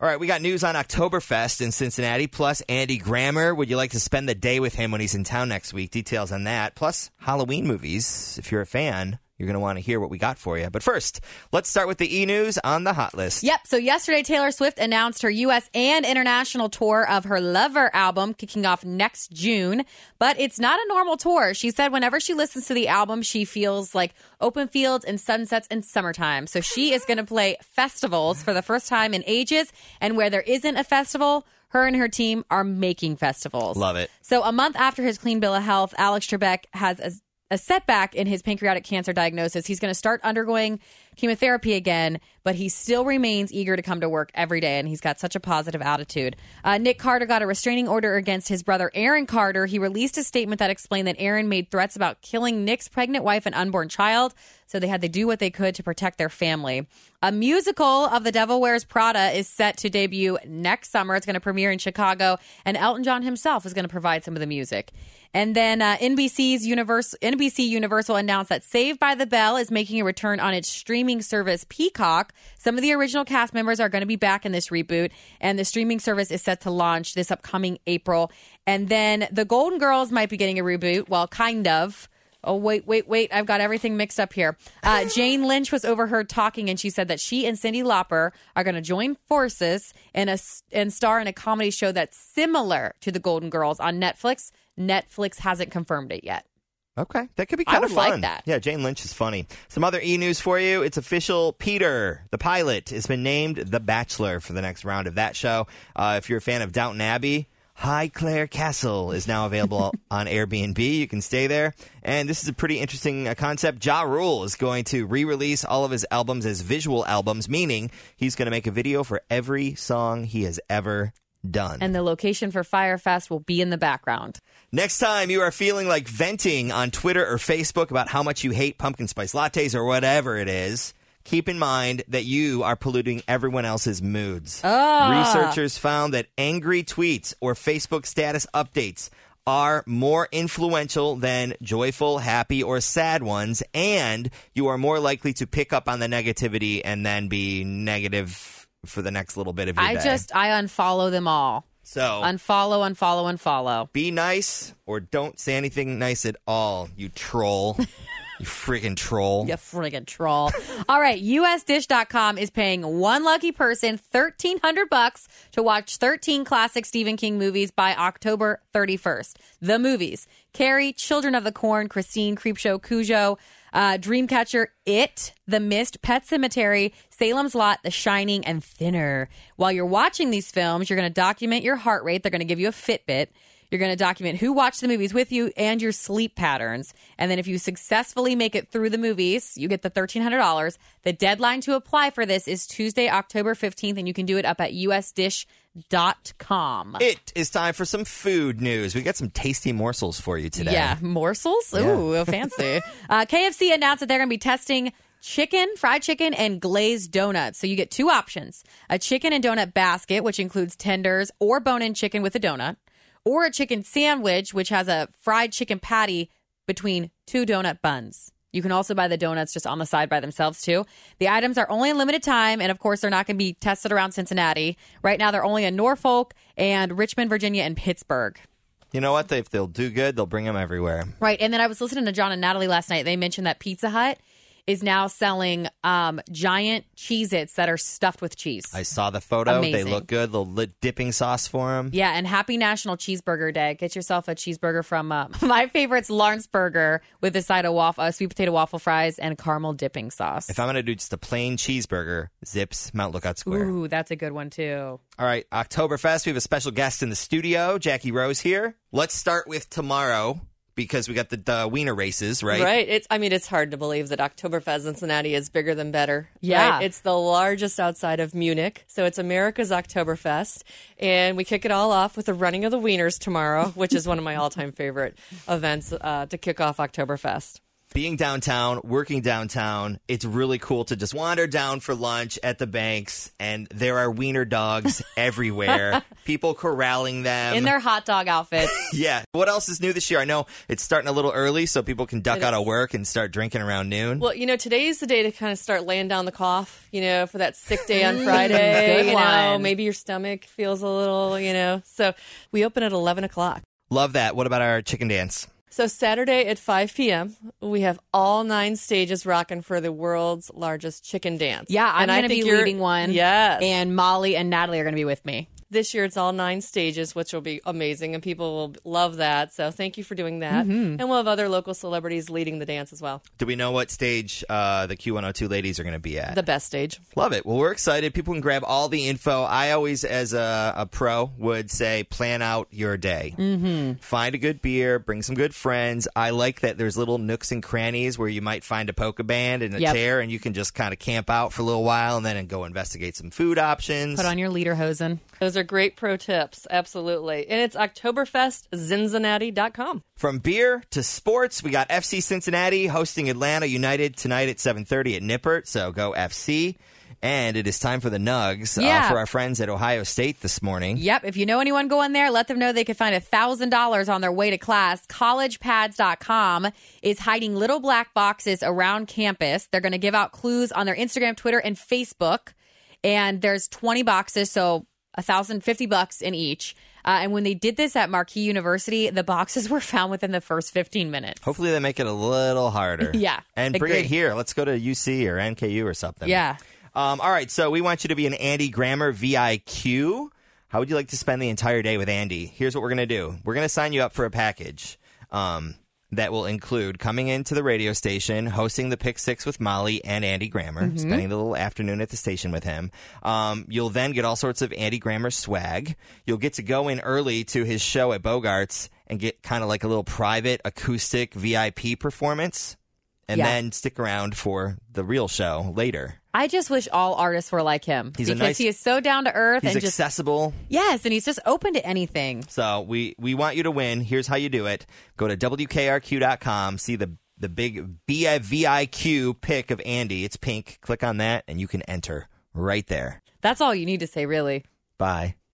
All right, we got news on Oktoberfest in Cincinnati, plus Andy Grammer. Would you like to spend the day with him when he's in town next week? Details on that, plus Halloween movies. If you're a fan, you're going to want to hear what we got for you. But first, let's start with the e news on the hot list. Yep. So yesterday, Taylor Swift announced her U.S. and international tour of her Lover album kicking off next June. But it's not a normal tour. She said whenever she listens to the album, she feels like open fields and sunsets and summertime. So she is going to play festivals for the first time in ages. And where there isn't a festival, her and her team are making festivals. Love it. So a month after his clean bill of health, Alex Trebek has a setback in his pancreatic cancer diagnosis. He's going to start undergoing chemotherapy again, but he still remains eager to come to work every day, and he's got such a positive attitude. Uh, Nick Carter got a restraining order against his brother Aaron Carter. He released a statement that explained that Aaron made threats about killing Nick's pregnant wife and unborn child, so they had to do what they could to protect their family. A musical of The Devil Wears Prada is set to debut next summer. It's going to premiere in Chicago, and Elton John himself is going to provide some of the music. And then uh, NBC's Universal, NBC Universal announced that Saved by the Bell is making a return on its streaming service Peacock. Some of the original cast members are going to be back in this reboot, and the streaming service is set to launch this upcoming April. And then the Golden Girls might be getting a reboot. Well, kind of. Oh, wait, wait, wait. I've got everything mixed up here. Uh, Jane Lynch was overheard talking, and she said that she and Cyndi Lauper are going to join forces and, a, and star in a comedy show that's similar to The Golden Girls on Netflix. Netflix hasn't confirmed it yet. Okay, that could be I kind would of fun. like that. Yeah, Jane Lynch is funny. Some other e news for you. It's official. Peter, the pilot, has been named the Bachelor for the next round of that show. Uh, if you're a fan of Downton Abbey, Highclere Castle is now available on Airbnb. You can stay there. And this is a pretty interesting uh, concept. Ja Rule is going to re release all of his albums as visual albums, meaning he's going to make a video for every song he has ever done. And the location for Fyre Fest will be in the background. Next time you are feeling like venting on Twitter or Facebook about how much you hate pumpkin spice lattes or whatever it is, keep in mind that you are polluting everyone else's moods. Ah. Researchers found that angry tweets or Facebook status updates are more influential than joyful, happy, or sad ones, and you are more likely to pick up on the negativity and then be negative for the next little bit of your I day. just, I unfollow them all. so Unfollow, unfollow, unfollow. be nice or don't say anything nice at all, you troll. you freaking troll. You friggin' troll. All right, USDish.com is paying one lucky person thirteen hundred bucks to watch thirteen classic Stephen King movies by October thirty first. The movies: Carrie, Children of the Corn, Christine, Creepshow, Cujo, uh, Dreamcatcher, It, The Mist, Pet Sematary, Salem's Lot, The Shining, and Thinner. While you're watching these films, you're going to document your heart rate. They're going to give you a Fitbit. You're going to document who watched the movies with you and your sleep patterns. And then if you successfully make it through the movies, you get the $1,300. The deadline to apply for this is Tuesday, October 15th, and you can do it up at usdish.com. It is time for some food news. We got some tasty morsels for you today. Yeah, morsels. Ooh, fancy. uh, KFC announced that they're going to be testing chicken, fried chicken, and glazed donuts. So you get two options a chicken and donut basket, which includes tenders or bone in chicken with a donut, or a chicken sandwich, which has a fried chicken patty between two donut buns. You can also buy the donuts just on the side by themselves too. The items are only in limited time, and of course, they're not going to be tested around Cincinnati. Right now, they're only in Norfolk and Richmond, Virginia, and Pittsburgh. You know what? If they'll do good, they'll bring them everywhere. Right. And then I was listening to John and Natalie last night. They mentioned that Pizza Hut is now selling um, giant Cheez Its that are stuffed with cheese. I saw the photo. Amazing. They look good. The dipping sauce for them. yeah, and happy National Cheeseburger Day. Get yourself a cheeseburger from uh, my favorite's Lawrence Burger with a side of waffle, uh, sweet potato waffle fries and caramel dipping sauce. If I'm going to do just a plain cheeseburger, Zips, Mount Lookout Square. Ooh, that's a good one too. All right, Oktoberfest. We have a special guest in the studio, Jackie Rose here. Let's start with tomorrow because we got the, the wiener races, right? Right. It's. I mean, it's hard to believe that Oktoberfest in Cincinnati is bigger than better. Yeah. Right? It's the largest outside of Munich, so it's America's Oktoberfest, and we kick it all off with the running of the wieners tomorrow, which is one of my all-time favorite events uh, to kick off Oktoberfest. Being downtown, working downtown, it's really cool to just wander down for lunch at the banks, and there are wiener dogs everywhere. People corralling them in their hot dog outfits. yeah. What else is new this year? I know it's starting a little early, so people can duck It out is. of work and start drinking around noon. Well, you know, today's the day to kind of start laying down the cough, you know, for that sick day on mm, Friday. good you know, maybe your stomach feels a little, you know. So we open at 11 o'clock. Love that. What about our chicken dance? So Saturday at 5 p.m., we have all nine stages rocking for the world's largest chicken dance. Yeah, I'm going to be leading one. Yes. And Molly and Natalie are going to be with me. This year it's all nine stages, which will be amazing, and people will love that. So thank you for doing that. Mm-hmm. And we'll have other local celebrities leading the dance as well. Do we know what stage uh, the Q102 ladies are going to be at? The best stage. Love it. Well, we're excited. People can grab all the info. I always, as a, a pro, would say plan out your day. Mm-hmm. Find a good beer, bring some good friends. I like that there's little nooks and crannies where you might find a polka band and a Yep. chair, and you can just kind of camp out for a little while and then go investigate some food options. Put on your lederhosen. Those are great pro tips. Absolutely. And it's OktoberfestZinzinnati.com. From beer to sports, we got FC Cincinnati hosting Atlanta United tonight at 7:30 at Nippert. So go FC. And it is time for the Nugs uh, for our friends at Ohio State this morning. Yep. If you know anyone going there, let them know they could find $1,000 on their way to class. CollegePads.com is hiding little black boxes around campus. They're going to give out clues on their Instagram, Twitter, and Facebook. And there's 20 boxes, so 1,050 bucks in each. Uh, and when they did this at Marquette University, the boxes were found within the first 15 minutes. Hopefully, they make it a little harder. Yeah, and bring it here. Let's go to UC or NKU or something. Yeah. Um, all right. So we want you to be an Andy Grammer VIQ. How would you like to spend the entire day with Andy? Here's what we're gonna do. We're gonna sign you up for a package. Um, that will include coming into the radio station, hosting the Pick Six with Molly and Andy Grammer, Mm-hmm. spending the little afternoon at the station with him. Um, you'll then get all sorts of Andy Grammer swag. You'll get to go in early to his show at Bogarts and get kind of like a little private acoustic VIP performance, and Yeah. then stick around for the real show later. I just wish all artists were like him He's a because nice- he is so down to earth He's and just accessible. yes, and he's just open to anything. So we we want you to win. Here's how you do it. Go to wkrq.com, see the the big BIVIQ pick of Andy. It's pink. Click on that and you can enter right there. That's all you need to say, really. Bye.